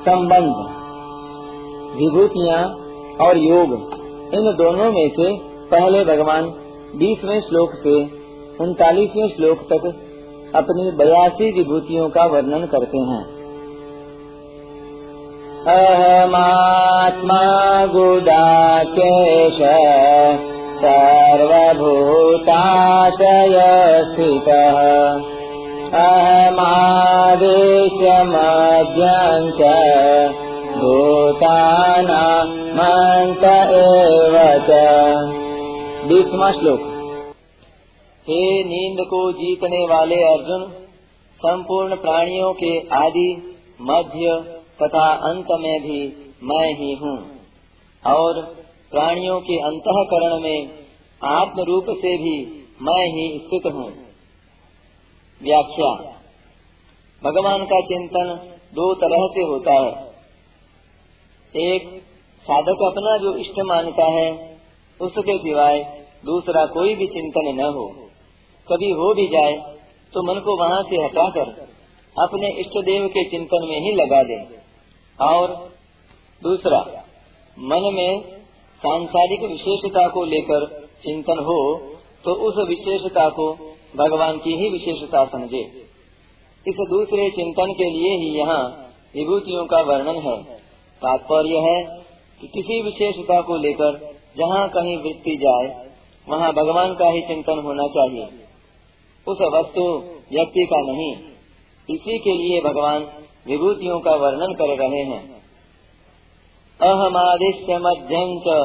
संबंध, विभूतियाँ और योग, इन दोनों में से पहले भगवान बीसवें श्लोक से उनतालीसवें श्लोक तक अपनी बयासी विभूतियों का वर्णन करते हैं। अहमात्मा गुडाकेश सर्वभूताशय स्थितः अहमादेशमद्यं च भूतानामन्त एव बीसवा श्लोक। हे नींद को जीतने वाले अर्जुन, संपूर्ण प्राणियों के आदि, मध्य तथा अंत में भी मैं ही हूँ। और प्राणियों के अंतकरण में आत्म रूप से भी मैं ही स्थित हूँ। व्याख्या। भगवान का चिंतन दो तरह से होता है। एक, साधक अपना जो इष्ट मानता है, उसके सिवाय दूसरा कोई भी चिंतन न हो। कभी हो भी जाए तो मन को वहाँ से हटाकर अपने इष्ट देव के चिंतन में ही लगा दे। और दूसरा, मन में सांसारिक विशेषता को लेकर चिंतन हो तो उस विशेषता को भगवान की ही विशेषता समझे। इस दूसरे चिंतन के लिए ही यहाँ विभूतियों का वर्णन है। तात्पर्य है कि किसी विशेषता को लेकर जहाँ कहीं वृत्ति जाए, वहाँ भगवान का ही चिंतन होना चाहिए। उस वस्तु, व्यक्ति का नहीं, इसी के लिए भगवान विभूतियों का वर्णन कर रहे हैं। अहमादिश्य मध्यम च,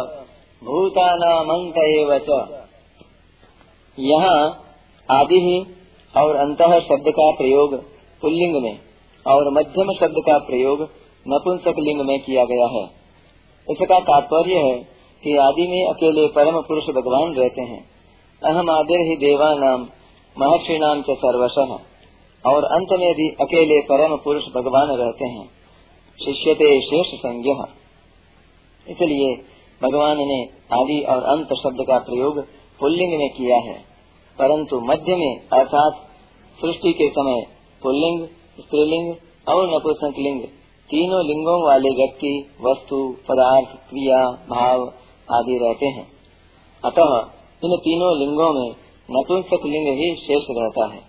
भूतानामंत यहाँ आदि ही, और अंत शब्द का प्रयोग पुल्लिंग में, और मध्यम शब्द का प्रयोग नपुंसक लिंग में किया गया है। इसका तात्पर्य है कि आदि में अकेले परम पुरुष भगवान रहते हैं। अहम आदिर ही देवा नाम महर्षि नाम च सर्वश। और अंत में भी अकेले परम पुरुष भगवान रहते हैं। शिष्यते शेष संज्ञ। इसलिए भगवान ने आदि और अंत शब्द का प्रयोग पुल्लिंग में किया है। परंतु मध्य में, अर्थात सृष्टि के समय, पुल्लिंग, स्त्रीलिंग, और नपुंसक लिंग तीनों लिंगों वाले व्यक्ति, वस्तु, पदार्थ, क्रिया, भाव आदि रहते हैं। अतः, इन तीनों लिंगों में नपुंसक लिंग ही शेष रहता है।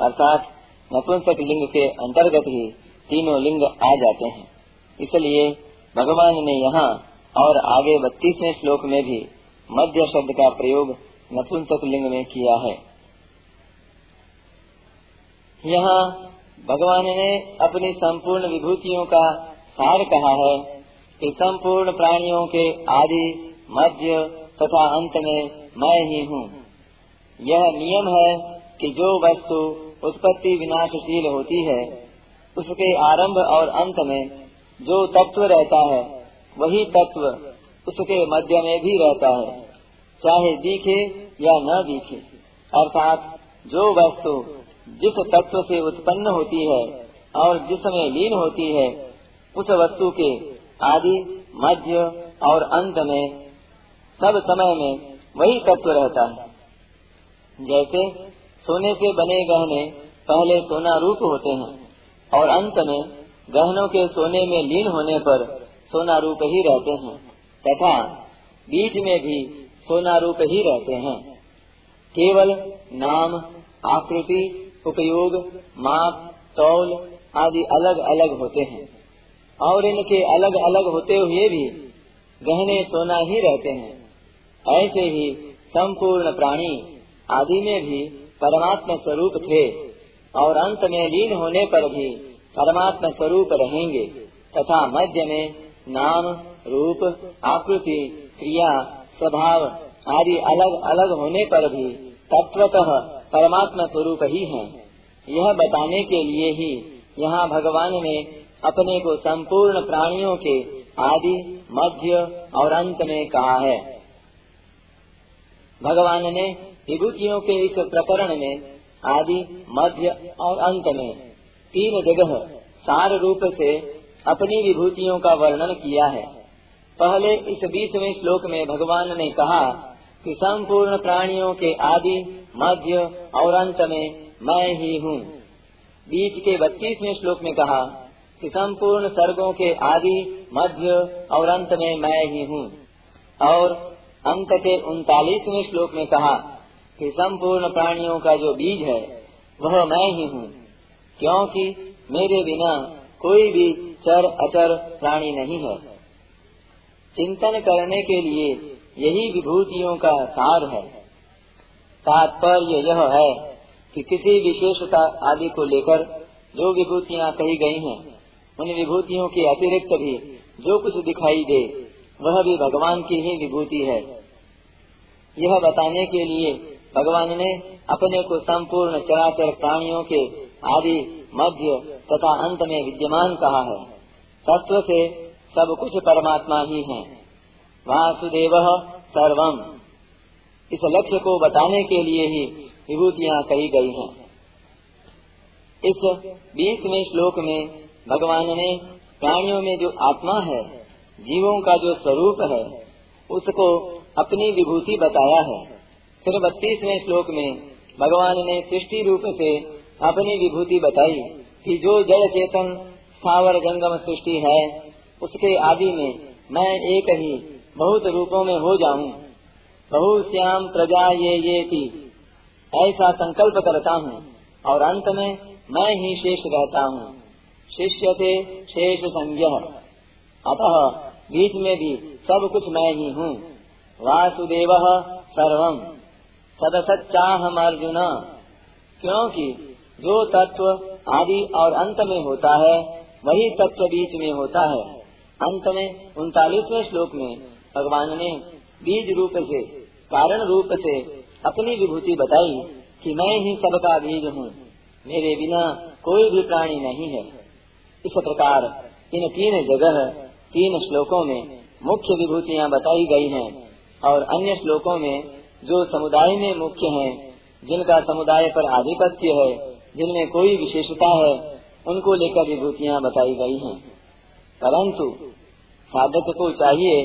अर्थात नपुंसक लिंग के अंतर्गत ही तीनों लिंग आ जाते हैं। इसलिए, भगवान ने यहाँ और आगे बत्तीसवें श्लोक में भी मध्य शब्द का प्रयोग नपुंसक लिंग में किया है। यहाँ भगवान ने अपनी संपूर्ण विभूतियों का सार कहा है कि संपूर्ण प्राणियों के आदि मध्य तथा अंत में मैं ही हूँ। यह नियम है कि जो वस्तु उत्पत्ति विनाशशील होती है, उसके आरंभ और अंत में जो तत्व रहता है, वही तत्व उसके मध्य में भी रहता है। चाहे दिखे या न दिखे। अर्थात, जो वस्तु जिस तत्व से उत्पन्न होती है और जिसमें लीन होती है, उस वस्तु के आदि, मध्य और अंत में, सब समय में वही तत्व रहता है। जैसे सोने से बने गहने पहले सोना रूप होते हैं और अंत में गहनों के सोने में लीन होने पर सोना रूप ही रहते हैं। तथा बीच में भी सोना रूप ही रहते हैं। केवल नाम, आकृति, उपयोग, माप, तौल आदि अलग अलग होते हैं। और इनके अलग अलग होते हुए भी गहने सोना ही रहते हैं। ऐसे ही संपूर्ण प्राणी आदि में भी परमात्मा स्वरूप थे और अंत में लीन होने पर भी परमात्मा स्वरूप रहेंगे तथा मध्य में नाम, रूप, आकृति, क्रिया स्वभाव आदि अलग अलग होने पर भी तत्वतः परमात्मा स्वरूप ही हैं। यह बताने के लिए ही यहाँ भगवान ने अपने को संपूर्ण प्राणियों के आदि, मध्य और अंत में कहा है भगवान ने विभूतियों के इस प्रकरण में आदि, मध्य और अंत में तीन जगह सार रूप से अपनी विभूतियों का वर्णन किया है पहले इस बीसवें श्लोक में भगवान ने कहा कि संपूर्ण प्राणियों के आदि, मध्य और अंत में मैं ही हूँ। बीच के बत्तीसवें श्लोक में कहा कि संपूर्ण सर्गों के आदि, मध्य और अंत में मैं ही हूँ। और अंत के उनतालीसवें श्लोक में कहा कि संपूर्ण प्राणियों का जो बीज है, वह मैं ही हूँ, क्योंकि मेरे बिना कोई भी चर अचर प्राणी नहीं है। चिंतन करने के लिए यही विभूतियों का सार है। तात्पर्य यह है कि किसी विशेषता आदि को लेकर जो विभूतियाँ कही गई हैं, उन विभूतियों के अतिरिक्त भी जो कुछ दिखाई दे, वह भी भगवान की ही विभूति है। यह बताने के लिए भगवान ने अपने को संपूर्ण चराचर प्राणियों के आदि मध्य तथा अंत में विद्यमान कहा है। तत्व से सब कुछ परमात्मा ही है। वासुदेव सर्वम। इस लक्ष्य को बताने के लिए ही विभूतियाँ कही गई हैं। इस बीसवें श्लोक में भगवान ने प्राणियों में जो आत्मा है, जीवों का जो स्वरूप है, उसको अपनी विभूति बताया है। फिर बत्तीसवें श्लोक में भगवान ने सृष्टि रूप से अपनी विभूति बताई कि जो जड़ चेतन सावर जंगम सृष्टि है उसके आदि में मैं एक ही बहुत रूपों में हो जाऊँ। बहु श्याम प्रजा ये ये थी। ऐसा संकल्प करता हूँ और अंत में मैं ही शेष रहता हूँ। शिष्य थे शेष संज्ञ। अतः बीच में भी सब कुछ मैं ही हूँ। वासुदेव सर्वम। सदसच्चा हम अर्जुन। क्योंकि जो तत्व आदि और अंत में होता है, वही तत्व बीच में होता है। अंत में उनतालीसवें श्लोक में भगवान ने बीज रूप से, कारण रूप से अपनी विभूति बताई कि मैं ही सबका बीज हूँ। मेरे बिना कोई भी प्राणी नहीं है। इस प्रकार इन तीन जगह, तीन श्लोकों में मुख्य विभूतियाँ बताई गई हैं और अन्य श्लोकों में जो समुदाय में मुख्य हैं, जिनका समुदाय पर आधिपत्य है, जिनमें कोई विशेषता है, उनको लेकर विभूतियाँ बताई गई हैं। परंतु साधक को चाहिए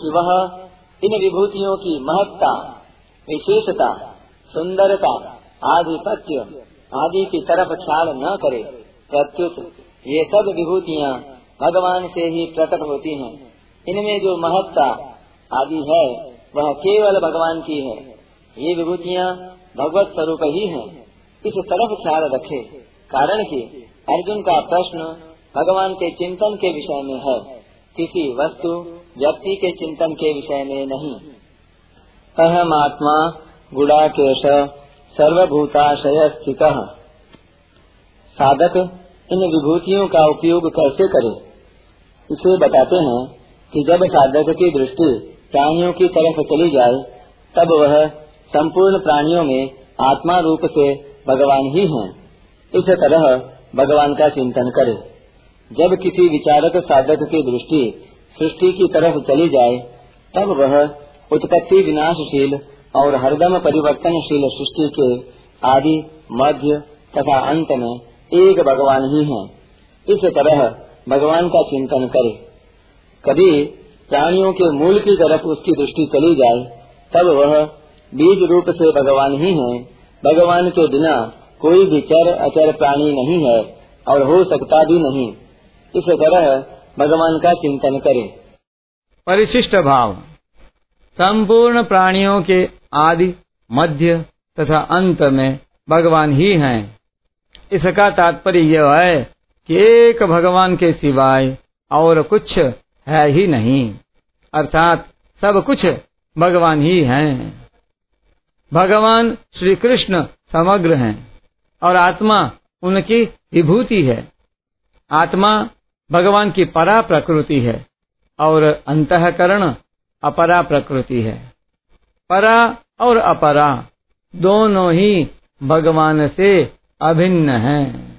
कि वह इन विभूतियों की महत्ता, विशेषता, सुंदरता, आधिपत्य आदि की तरफ़ ख्याल न करे। प्रत्युत, ये सब विभूतियाँ भगवान से ही प्रकट होती हैं। इनमें जो महत्ता आदि है, वह केवल भगवान की है। ये विभूतियाँ भगवत स्वरूप ही हैं। इस तरफ़ ख्याल रखे। कारण कि अर्जुन का प्रश्न भगवान के चिंतन के विषय में है, किसी वस्तु, व्यक्ति के चिंतन के विषय में नहीं। अहम आत्मा गुड़ाकेश सर्वभूताशय स्थित साधक, इन विभूतियों का उपयोग कैसे करे? इसे बताते हैं कि जब साधक की दृष्टि प्राणियों की तरफ़ चली जाए, तब वह संपूर्ण प्राणियों में आत्मा रूप से भगवान ही हैं। इस तरह भगवान का चिंतन करे। जब किसी विचारक साधक की दृष्टि सृष्टि की तरफ़ चली जाए, तब वह उत्पत्ति विनाशशील और हरदम परिवर्तनशील सृष्टि के आदि, मध्य तथा अंत में एक भगवान ही है। इस तरह भगवान का चिंतन करे। कभी प्राणियों के मूल की तरफ़ उसकी दृष्टि चली जाए, तब वह बीज रूप से भगवान ही है। भगवान के बिना कोई भी चर, अचर प्राणी नहीं है और हो सकता भी नहीं। इस तरह भगवान का चिंतन करे। परिशिष्ट भाव। संपूर्ण प्राणियों के आदि, मध्य तथा अंत में भगवान ही हैं। इसका तात्पर्य यह है कि एक भगवान के सिवाय और कुछ है ही नहीं। अर्थात सब कुछ भगवान ही हैं। भगवान श्री कृष्ण समग्र हैं और आत्मा उनकी विभूति है। आत्मा भगवान की परा प्रकृति है और अंतकरण अपरा प्रकृति है। परा और अपरा दोनों ही भगवान से अभिन्न हैं।